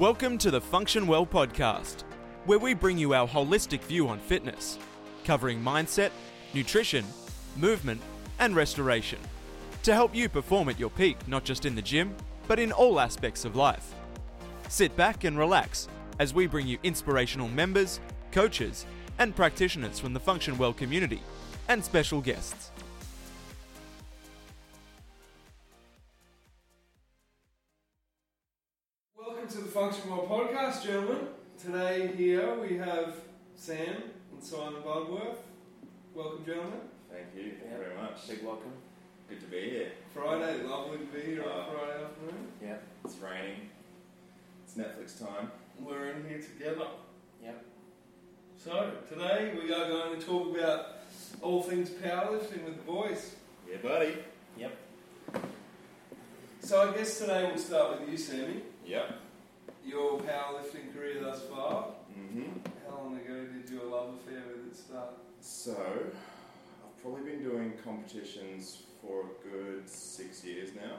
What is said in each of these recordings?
Welcome to the Function Well podcast, where we bring you our holistic view on fitness, covering mindset, nutrition, movement, and restoration to help you perform at your peak not just in the gym, but in all aspects of life. Sit back and relax as we bring you inspirational members, coaches, and practitioners from the Function Well community and special guests. Today here we have Sam and Simon Bugworth. Welcome, gentlemen. Thank you. Thank you very much. Big welcome. Good to be here. Friday, lovely to be here on Uh, Friday afternoon. Yeah. It's raining. It's Netflix time. We're in here together. Yep. So today we are going to talk about all things powerlifting with the boys. Yeah, buddy. Yep. So I guess today we'll start with you, Sammy. Yep. Your powerlifting career thus far. hmm How long ago did your love affair with it start? So, I've probably been doing competitions for a good six years now.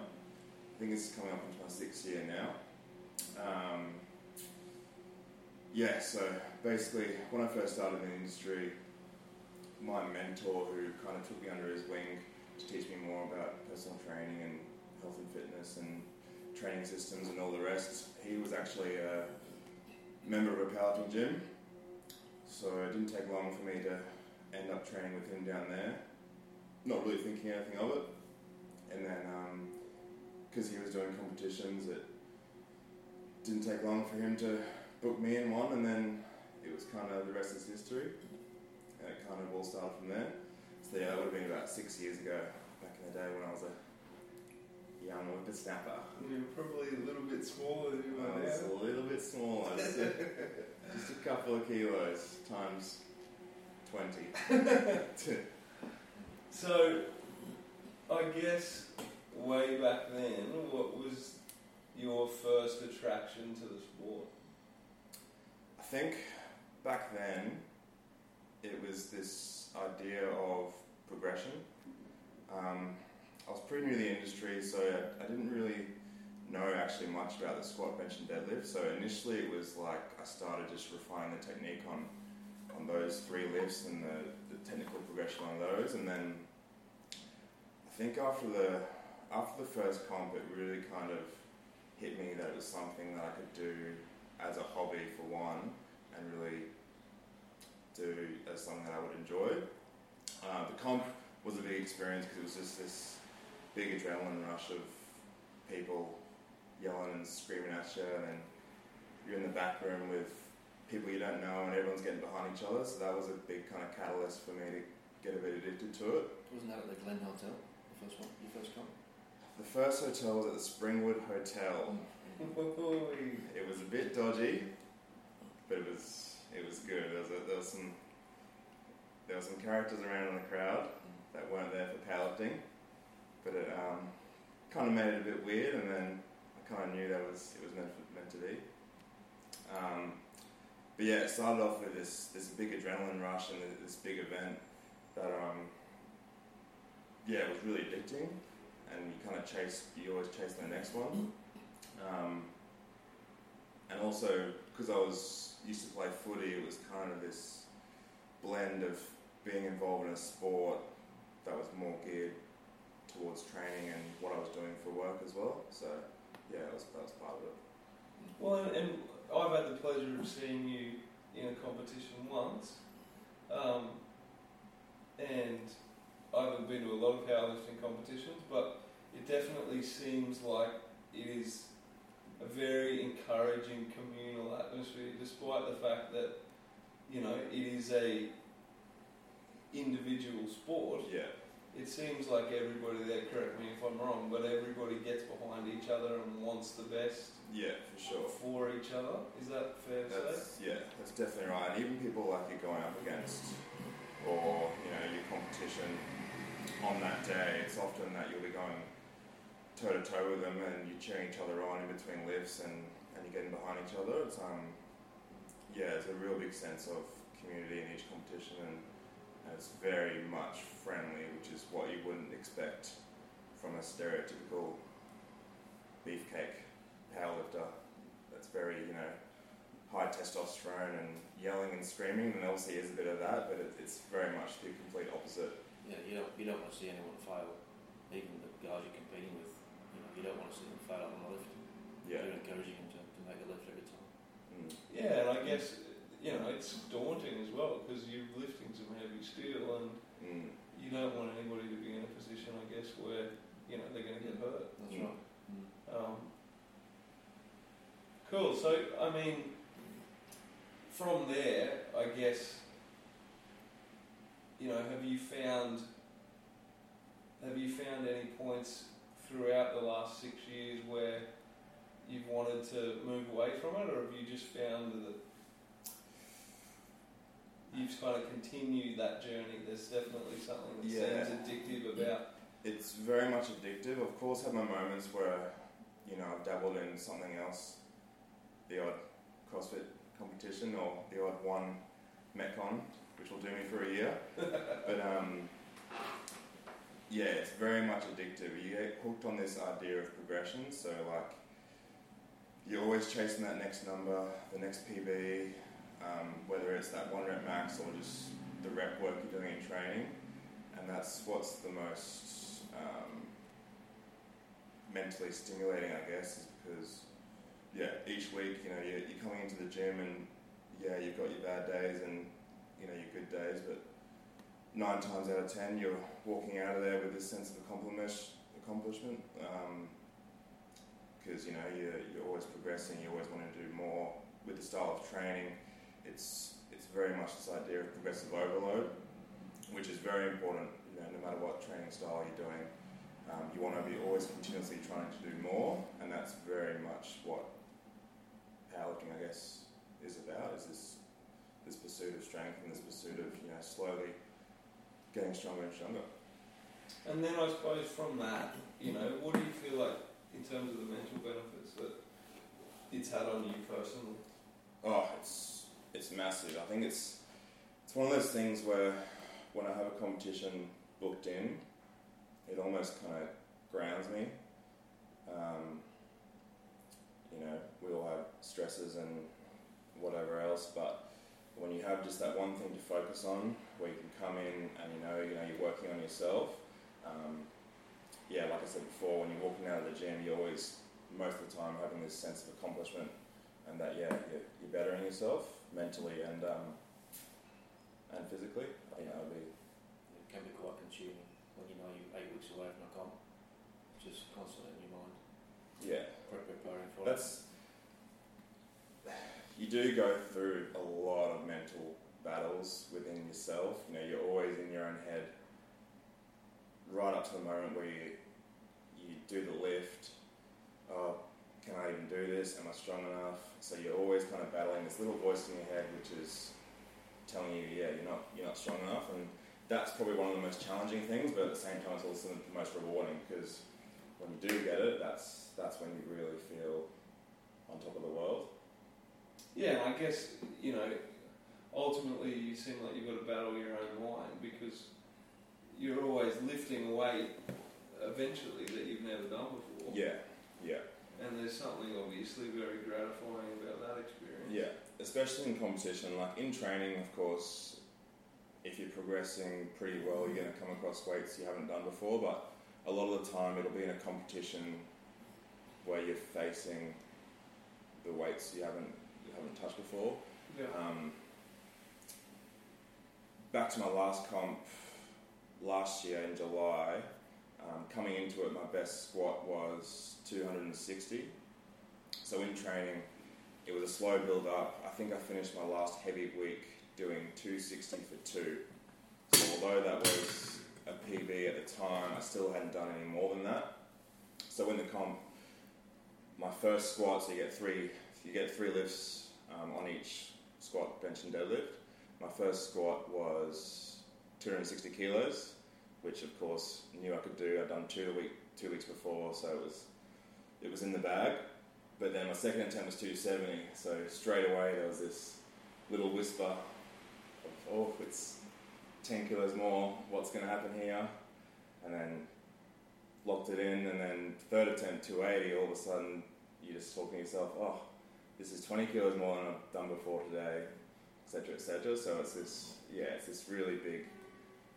I think it's coming up into my sixth year now. Um, yeah, so basically, when I first started in the industry, my mentor, who kind of took me under his wing to teach me more about personal training and health and fitness and training systems and all the rest, he was actually a member of a powerlifting gym. So it didn't take long for me to end up training with him down there, not really thinking anything of it. And then, um, because he was doing competitions, it didn't take long for him to book me in one, and then it was kind of the rest is history. And it kind of all started from there. So yeah, that would have been about six years ago, back in the day when I was a young snapper. You're probably a little bit smaller than you are now. a little bit smaller, just a, just a couple of kilos times 20. So, I guess way back then, what was your first attraction to the sport? I think back then it was this idea of progression. Um, I was pretty new to the industry, so I, I didn't really know actually much about the squat, bench, and deadlift. So initially it was like I started just refining the technique on on those three lifts and the, the technical progression on those, and then I think after the after the first comp, it really kind of hit me that it was something that I could do as a hobby for one, and really do as something that I would enjoy. Uh, the comp was a big experience because it was just this big adrenaline rush of people yelling and screaming at you, and then you're in the back room with people you don't know, and everyone's getting behind each other. So that was a big kind of catalyst for me to get a bit addicted to it. Wasn't that at the Glen Hotel? The first one? Your first come? The first hotel was at the Springwood Hotel. Mm. It was a bit dodgy, but it was it was good. There was, a, there was some there were some characters around in the crowd mm. that weren't there for powerlifting, but it um, kind of made it a bit weird. And then I kind of knew that was it was meant for, meant to be. Um, but yeah, it started off with this this big adrenaline rush and this big event that um, yeah, it was really addicting, and you kind of chase you always chase the next one. Um, and also because I was used to play footy, it was kind of this blend of being involved in a sport that was more geared towards training and what I was doing for work as well. So yeah, that was, that was part of it. Well, and, and I've had the pleasure of seeing you in a competition once, um, and I haven't been to a lot of powerlifting competitions, but it definitely seems like it is a very encouraging communal atmosphere, despite the fact that you know it is a individual sport. Yeah, It seems like everybody there, correct me if I'm wrong, but everybody gets behind each other and wants the best yeah, for sure. for each other. Is that fair to say? That's yeah, that's definitely right. And even people like you're going up against, or you know, your competition on that day, it's often that you'll be going toe to toe with them, and you're cheering each other on in between lifts, and and you're getting behind each other. It's um, yeah, it's a real big sense of community in each competition, and it's very much friendly, which is what you wouldn't expect from a stereotypical beefcake powerlifter. That's very, you know, high testosterone and yelling and screaming, and obviously is a bit of that, but it, it's very much the complete opposite. Yeah, you don't you don't want to see anyone fail, even the guys you're competing with. You know, you don't want to see them fail on the lift. Yeah. You're encouraging them to, to make a lift every time. Mm. Yeah, and I guess you know it's daunting as well because you're lifting some heavy steel, and Mm. you don't want anybody to be in a position, I guess, where you know they're going to get hurt. That's Mm. right. Mm. Um, cool. So, I mean, from there, I guess, you know, have you found have you found any points throughout the last six years where you've wanted to move away from it, or have you just found that you've kind of continued that journey? There's definitely something that Yeah. seems addictive about. It's very much addictive. Of course, I have my moments where, you know, I've dabbled in something else, the odd CrossFit competition or the odd one Metcon, which will do me for a year. but um, yeah, it's very much addictive. You get hooked on this idea of progression. So like, you're always chasing that next number, the next PB, um, whether it's that one rep max or just the rep work you're doing in training, and that's what's the most um, mentally stimulating, I guess, is because yeah, each week you know you're, you're coming into the gym and yeah, you've got your bad days and you know your good days, but nine times out of ten you're walking out of there with this sense of accomplishment. Accomplishment. Um, because you know you're, you're always progressing, you always want to do more with the style of training. It's it's very much this idea of progressive overload, which is very important. You know, no matter what training style you're doing, um, you want to be always continuously trying to do more, and that's very much what powerlifting, I guess, is about. Is this this pursuit of strength and this pursuit of you know slowly getting stronger and stronger. And then I suppose from that, you know, what do you feel like in terms of the mental benefits that it's had on you personally? Oh, it's it's massive. I think it's it's one of those things where when I have a competition booked in, it almost kind of grounds me. Um, you know, we all have stresses and whatever else, but when you have just that one thing to focus on, where you can come in and you know, you know, you're working on yourself. Um, yeah, like I said before, when you're walking out of the gym, you're always most of the time having this sense of accomplishment and that yeah, you're, you're bettering yourself mentally and um, and physically. I think that would be It can be quite consuming when you know you're eight weeks away from a comp. Just constantly in your mind, yeah. preparing for it. You do go through a lot of mental battles within yourself. You know, you're always in your own head, right up to the moment where you you do the lift. Oh, can I even do this? Am I strong enough? So you're always kind of battling this little voice in your head, which is telling you, yeah, you're not you're not strong enough, and that's probably one of the most challenging things. But at the same time, it's also the most rewarding because when you do get it, that's that's when you really feel on top of the world. Yeah, I guess, you know, ultimately you seem like you've got to battle your own mind because you're always lifting a weight eventually that you've never done before. Yeah, yeah, And there's something obviously very gratifying about that experience. yeah. Especially in competition, like in training, of course, if you're progressing pretty well, you're going to come across weights you haven't done before. But a lot of the time, it'll be in a competition where you're facing the weights you haven't you haven't touched before. Yeah. Um, back to my last comp last year in July. Um, coming into it, my best squat was 260. So in training, it was a slow build up. I think I finished my last heavy week doing 260 for two. So although that was a PB at the time, I still hadn't done any more than that. So in the comp, my first squat, so you get three, you get three lifts um, on each squat, bench, and deadlift. My first squat was 260 kilos, which of course knew I could do. I'd done two week, two weeks before, so it was it was in the bag. But then my second attempt was 270, so straight away there was this little whisper of, oh, it's 10 kilos more. What's going to happen here? And then locked it in, and then third attempt 280. All of a sudden, you're just talking to yourself, oh, this is 20 kilos more than I've done before today, etc., etc. So it's this, yeah, it's this really big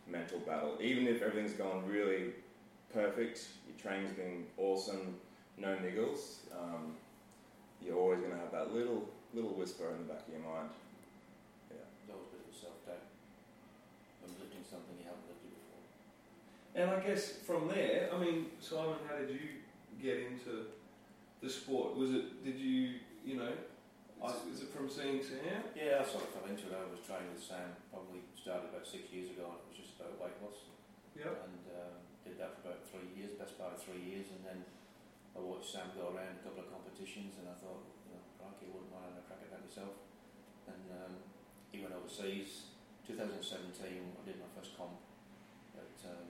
mental battle. Even if everything's gone really perfect, your training's been awesome, no niggles, um, you're always going to have that little little whisper in the back of your mind. Yeah. That was a bit of self doubt I'm lifting something you haven't lifted before. And I guess from there, I mean, Simon, how did you get into the sport? Was it, did you, you know, I- is, is it from seeing Sam? Yeah, I sort of fell into it. I was training with Sam, probably started about six years ago, and it was just about weight loss. Yep. And um, did that for about three years, best part of three years, and then I watched Sam go around a couple of competitions, and I thought, you know, crikey, wouldn't mind having a crack at that myself. And um, he went overseas. 2017, I did my first comp at um,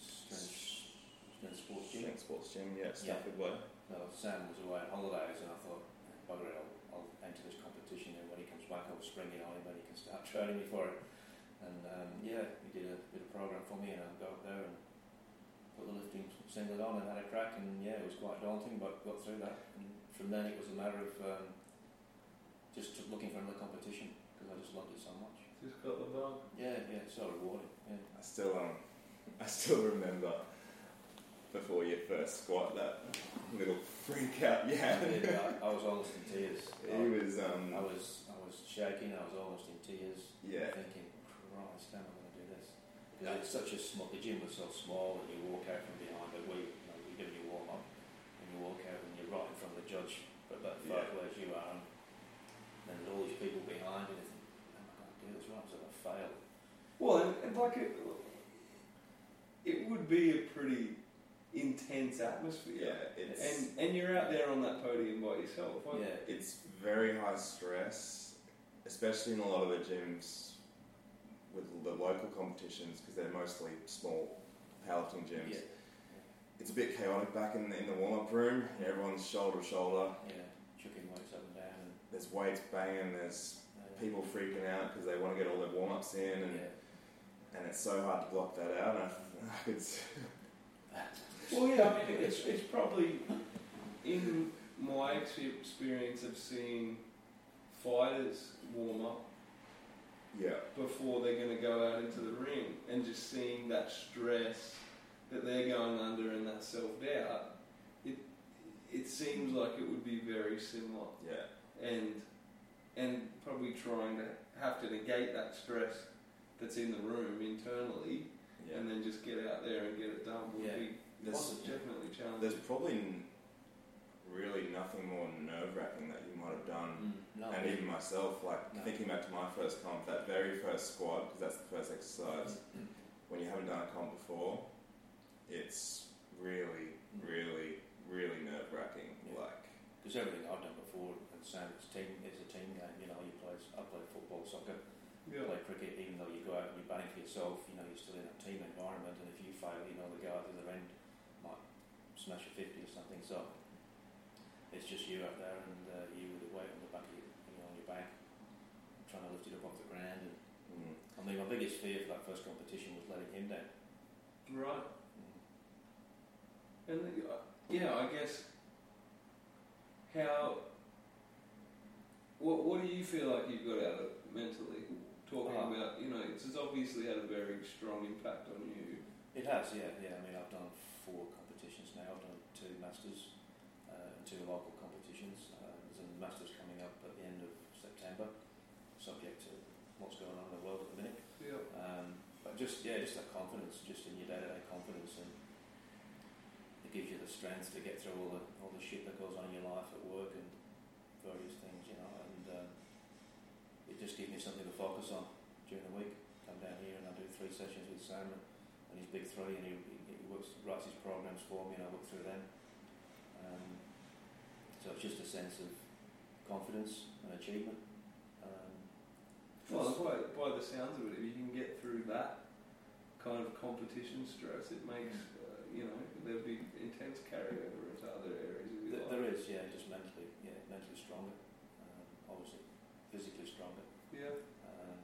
Strength, Strength Sports Gym. Strength sports gym, yeah, Yeah. Way. Well, Sam was away on holidays, and I thought, bugger it, I'll, I'll enter this competition, and when he comes back, I'll spring it on him, and he can start training me for it. And um, yeah, he did a bit of program for me, and I got up there and put the lifting singlet on and had a crack, and yeah, it was quite daunting, but got through that. And from then, it was a matter of um, just looking for another competition because I just loved it so much. Just got the bug. Yeah, yeah, it's so rewarding. Yeah. I still um, I still remember before your first squat that little freak out. I, Yeah, did, I, I was almost in tears. he I, was um, I was I was shaking. I was almost in tears. yeah, thinking, Christ, how am I going to do this? Because it's such a small, the gym was so small and you walk out from behind it, we, you know, you're doing your warm up and you walk out and you're right in front of the judge, but about five Yeah. ways you are, and then there's all these people behind and you think, how am I going to do this? What happens if I fail? Well, and, and like it, it would be a pretty intense atmosphere. yeah. It's And and you're out there on that podium by yourself. Like, Yeah, it's very high stress, especially in a lot of the gyms with the local competitions because they're mostly small powerlifting gyms. yeah, It's a bit chaotic back in the, in the warm up room. Everyone's shoulder to shoulder. yeah, chucking weights up and down and There's weights banging. There's uh, people freaking out because they want to get all their warm ups in, and, yeah. and it's so hard to block that out. And I, it's Well, yeah, I mean, it's, it's probably in my experience of seeing fighters warm up yeah, before they're going to go out into the ring and just seeing that stress that they're going under and that self doubt, it, it seems like it would be very similar. yeah, And, and probably trying to have to negate that stress that's in the room internally yeah. and then just get out there and get it done would Yeah. be There's, definitely challenging. there's probably really nothing more nerve wracking that you might have done. Mm, no, and even myself, like No. thinking back to my first comp, that very first squat, because that's the first exercise, mm, mm. when you haven't done a comp before, it's really, mm. really, really nerve wracking. Yeah. Like, Because everything I've done before and Sam, it's team, it's a team game. You know, you play, I play football, soccer, yeah. play cricket, even though you go out and you're batting for yourself, you know, you're still in a team environment, and if you fail, you know, the guy at the other end might smash a 50 or something. So it's just you out there and uh, you with the weight on the back of your, you know, on your back, trying to lift it up off the ground. And, mm, I mean, my biggest fear for that first competition was letting him down. Right. Mm. And uh, yeah, I guess how. What What do you feel like you've got out of it mentally? Talking Uh, about you know, it's, it's obviously had a very strong impact on you. It has, yeah, yeah. I mean, I've done four competitions now. I've done two masters, uh, two local competitions. Uh, there's a masters coming up at the end of September, subject to what's going on in the world at the minute. Yeah. Um, but just yeah, just that confidence, just in your day-to-day confidence, and it gives you the strength to get through all the all the shit that goes on in your life at work and various things, you know. And um, it just gives me something to focus on during the week. Come down here and I do three sessions with Sam and, his big three, and he, he, he works writes his programs for me, and I work through them. So it's just a sense of confidence and achievement. Um, Well, by, by the sounds of it, if you can get through that kind of competition stress, it makes uh, you know there'll be intense carryover into other areas of your Th- life. there is, yeah, just mentally, yeah, mentally stronger. Um, obviously, physically stronger. Yeah. Um,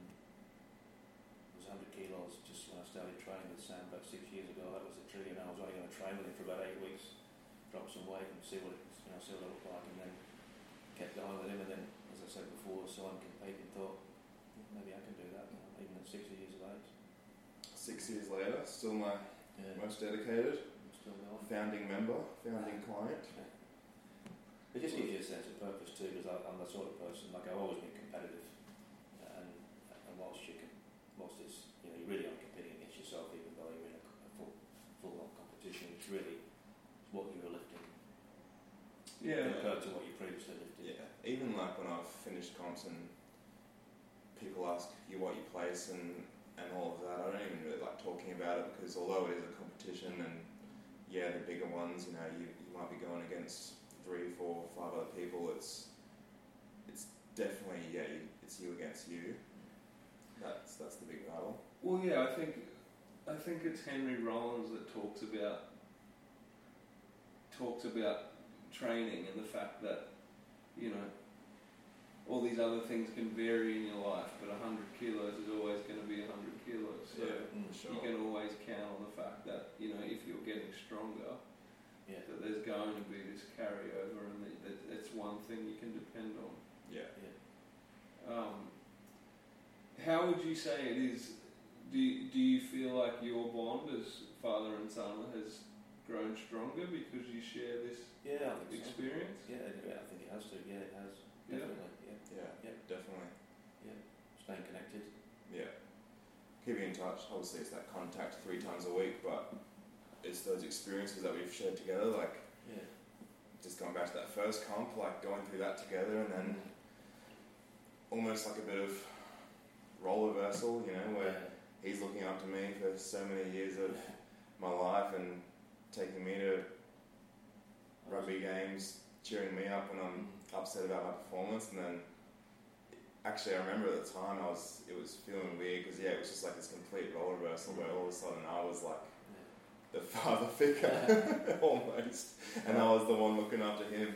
it was 100 kilos just when I started training with Sam about six years ago. That was the trigger, and I was only going to train with him for about eight weeks, drop some weight and see what it, you know, see what it looked like, and then kept going with him. And then, as I said before, saw him compete and thought, "Hmm, maybe I can do that, you even at 60 years of age. Six years later, still my Yeah, most dedicated, still founding member, founding client. It just gives you a sense of purpose too, because I'm the sort of person like I've always been competitive, and and whilst you can, whilst it's you know you're really only competing against yourself, even though you're in a, a full full on competition, it's really what you were lifting Yeah. compared to what you previously lifted. Yeah, even like when I've finished comps and people ask you what you place and, and all of that, I don't even really like talking about it because although it is a competition and yeah, the bigger ones, you know, you, you might be going against three, four, five other people. It's it's definitely yeah, you, it's you against you. That's that's the big battle. Well, yeah, I think I think it's Henry Rollins that talks about talks about training and the fact that you know all these other things can vary in your life, but 100 kilos is always going to be 100 kilos. So yeah, Mm. for you can always count on the fact that you know if you're getting stronger, Yeah, that there's going to be this carryover, and that, that it's one thing you can depend on. Yeah. yeah. Um, how would you say it is? Do you, do you feel like your bond as father and son has grown stronger because you share this Yeah, I think so. experience? Yeah, yeah, I think it has to. Yeah, it has. Yeah. Definitely. Yeah. Yeah, Yeah. definitely. Staying connected. Yeah. Keeping in touch. Obviously, it's that contact three times a week, but it's those experiences that we've shared together. Like Yeah. just going back to that first comp, like going through that together, and then mm. almost like a bit of role reversal. You know, where he's looking after me for so many years of my life and taking me to rugby games, cheering me up when I'm upset about my performance, and then actually I remember at the time I was it was feeling weird because yeah, it was just like this complete role reversal where all of a sudden I was like the father figure almost, and I was the one looking after him.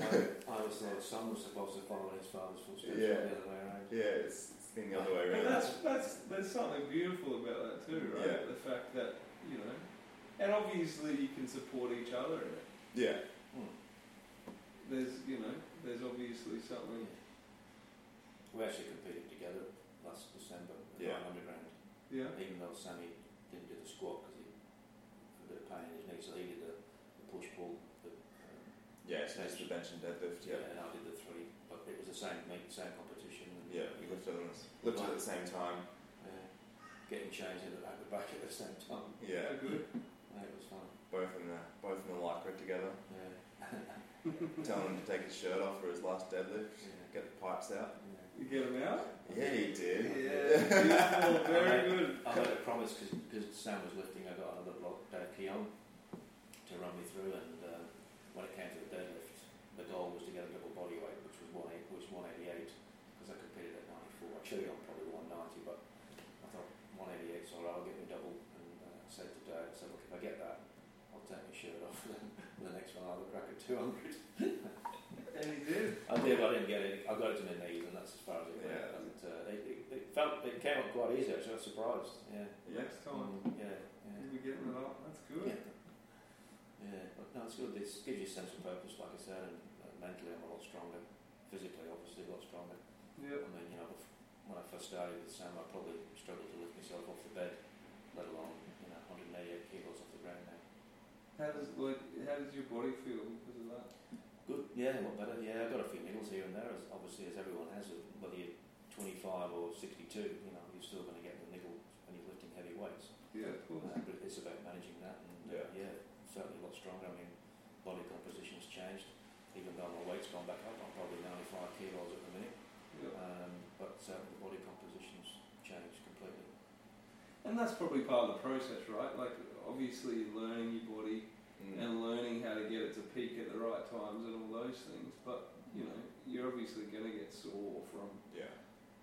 I, I always thought a son was supposed to follow in his father's footsteps, Yeah. not the other way around. Yeah, it's, it's been the other way And around. that's that's there's something beautiful about that too, right? Yeah. The fact that you know, and obviously you can support each other in it. Yeah, Hmm. There's you know, there's obviously something. We actually competed together last December at Yeah. 900 grand, Yeah. even though Sammy didn't do the squat because he had a bit of pain in his knee, so he did the, the push pull, the, um, yeah, it's just the bench and deadlift. Yeah, and I did the three, but it was the same meet, same competition. And, yeah, we lifted them lifted at the same time. uh, getting changed in the back, the back at the same time. Yeah, Good. Yeah, it was fun. Both in the both in the lycra together. Yeah. Telling him to take his shirt off for his last deadlift, Yeah. get the pipes out. yeah. You get him out. Yeah, he did. Yeah. Beautiful. Very I good. I made a promise because Sam was lifting. I got another block, Dave Keown, to run me through. And uh, when it came to the deadlift, the goal was to get a double body weight, which was one eight, which one eighty eight. Because I competed at ninety four. I should have gone probably one ninety, but I thought one eighty eight, so I'll get me double. And uh, I said to Dave, I said, look, if I get that, I'll take my shirt off. And the next one, I'll crack at two hundred. And he did. I did. I didn't get it. I got it to my knees, and that's as far as it went. Yeah. And uh, it, it, it felt it came up quite easy. Actually, I was surprised. Yeah. Next time. Mm, yeah. Yeah. You'll be getting it up. That's good. Yeah. Yeah. But no, it's good. It gives you a sense of purpose, like I said, and uh, mentally I'm a lot stronger. Physically, obviously, a lot stronger. Yeah. I mean, you know, when I first started with Sam, I probably struggled to lift myself off the bed, let alone you know 188 kilos off the ground now. How does like how does your body feel because of that? Good, yeah, a lot better. Yeah, I've got a few niggles here and there, as obviously as everyone has. uh, Whether you're 25 or 62, you know, you're still going to get the niggle when you're lifting heavy weights. Yeah, of course. Uh, but it's about managing that, and uh, Yeah. yeah, certainly a lot stronger. I mean, body composition's changed. Even though my weight's gone back up, I'm probably 95 kilos at the minute. Yeah. Um, but certainly the body composition's changed completely. And that's probably part of the process, right? Like obviously learning your body Mm. and learning how to get it to peak at the right times and all those things. But you know, you're obviously going to get sore from Yeah.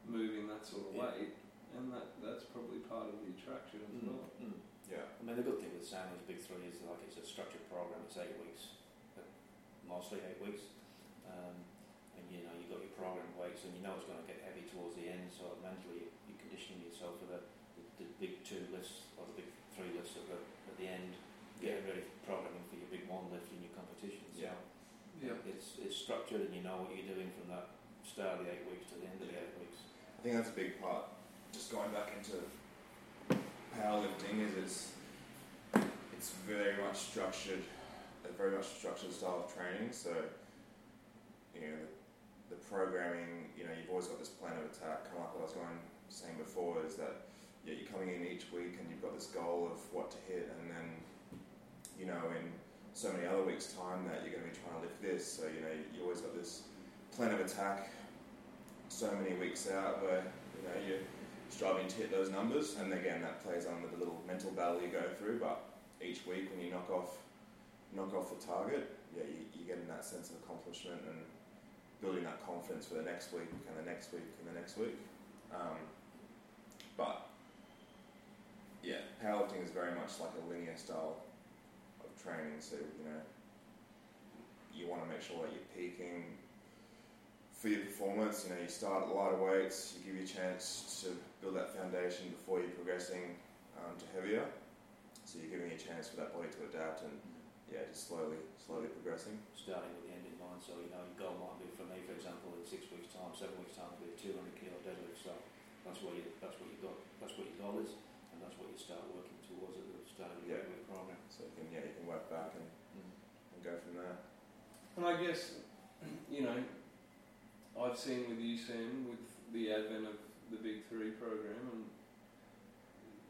moving that sort of Yeah. weight, and that that's probably part of the attraction as well. Mm. Yeah. I mean, the good thing with Sammy's Big Three is like it's a structured program. It's eight weeks, mostly eight weeks, um, and you know you've got your program weights, and you know it's going to get heavy towards the end. So mentally, you're conditioning yourself for the, the, the big two lifts or the big three lifts at the at the end, getting ready for programming for your big one lift in your competitions. Yeah. Yeah. it's it's structured, and you know what you're doing from that start of the eight weeks to the end of the eight weeks. I think that's a big part. Just going back into powerlifting is it's it's very much structured, a very much structured style of training. So you know the, the programming, you know, you've always got this plan of attack. Kind of like what I was going saying before is that yeah, you're coming in each week and you've got this goal of what to hit, and then you know in so many other weeks' time that you're going to be trying to lift this. So you know you always got this plan of attack so many weeks out where you know you're striving to hit those numbers, and again that plays on with the little mental battle you go through. But each week when you knock off knock off the target, yeah, you, you're getting that sense of accomplishment and building that confidence for the next week and the next week and the next week. Um, but yeah, powerlifting is very much like a linear style training. So you know, you want to make sure that you're peaking for your performance. You know, you start at lighter weights, you give you a chance to build that foundation before you're progressing um, to heavier. So you're giving a chance for that body to adapt and yeah, just slowly, slowly progressing. Starting with the end in mind, so you know your goal might be for me, for example, in six weeks' time, seven weeks' time, to be a 200 kilo deadlift. So that's what you that's what you got that's what your goal is, and that's what you start working towards at the start of Yeah. yeah. program. So you can yeah, you can work back and, and go from there. And I guess, you know, I've seen with you, Sam, with the advent of the Big Three program, and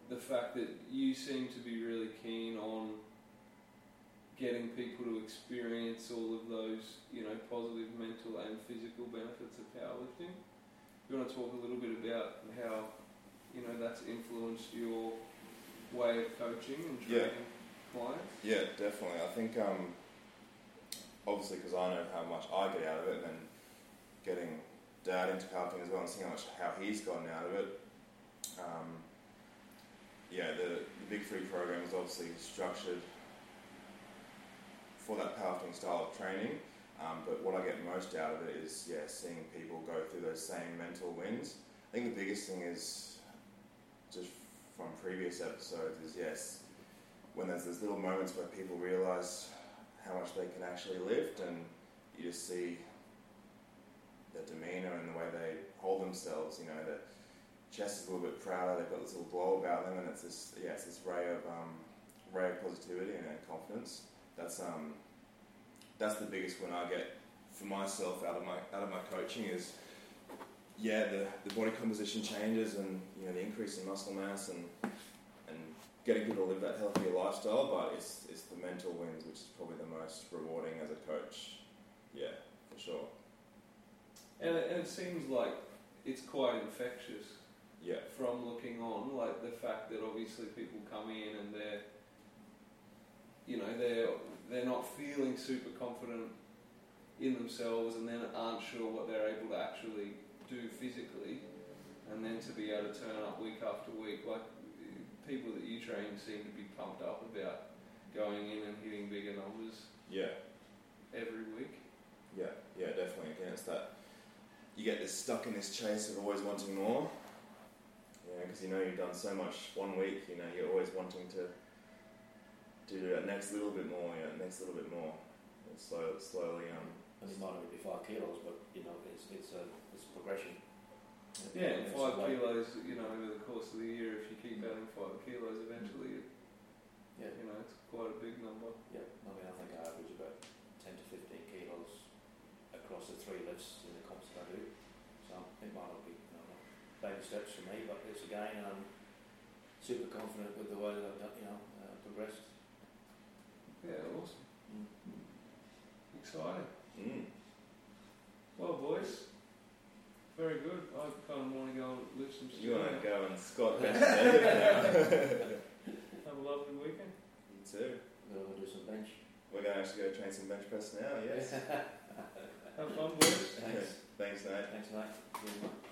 the fact that you seem to be really keen on getting people to experience all of those, you know, positive mental and physical benefits of powerlifting. You want to talk a little bit about how, you know, that's influenced your way of coaching and Yeah. training clients? Yeah, definitely. I think um, obviously because I know how much I get out of it, and then getting Dad into powerlifting as well, and seeing how much how he's gotten out of it. Um, yeah, the, the Big Three program is obviously structured for that powerlifting style of training. Um, but what I get most out of it is yeah, seeing people go through those same mental wins. I think the biggest thing is just from previous episodes is yes, when there's those little moments where people realise how much they can actually lift, and you just see their demeanour and the way they hold themselves. You know, the chest is a little bit prouder. They've got this little glow about them, and it's this yeah, it's this ray of um, ray of positivity and uh, confidence. That's um, that's the biggest win I get for myself out of my out of my coaching is yeah the, the body composition changes and you know the increase in muscle mass and and getting people to live that healthier lifestyle but it's it's the mental wins which is probably the most rewarding as a coach yeah for sure And it, and it seems like it's quite infectious yeah from looking on. Like the fact that obviously people come in and they're, you know, they're they're not feeling super confident in themselves, and then aren't sure what they're able to actually do physically, and then to be able to turn up week after week, like people that you train seem to be pumped up about going in and hitting bigger numbers yeah every week. Yeah, yeah, definitely. Again, it's that you get this stuck in this chase of always wanting more. Yeah, because you know you've done so much one week. You know you're always wanting to do that next little bit more. Yeah, next little bit more. And slow, slowly. Um, And it might only be five kilos, but you know it's it's a a progression. Yeah, and five kilos, you know, over the course of the year, if you keep adding five kilos, eventually, Yeah, you know, it's quite a big number. yeah. I mean, I think I average about ten to fifteen kilos across the three lifts in the comps that I do. So it might not be you know, baby steps for me, but it's again I'm super confident with the way that I've done, you know uh, progressed. Yeah, awesome. Mm. Exciting. mm, Well, boys, very good. I kind of want to go and lift some you want stuff. to go and squat bench deadlift now? Have a lovely weekend. You too. We're going to do some bench. We're going to actually go train some bench press now. Yes. Have fun, boys. Thanks. Thanks, Nate. Thanks, mate. Good luck.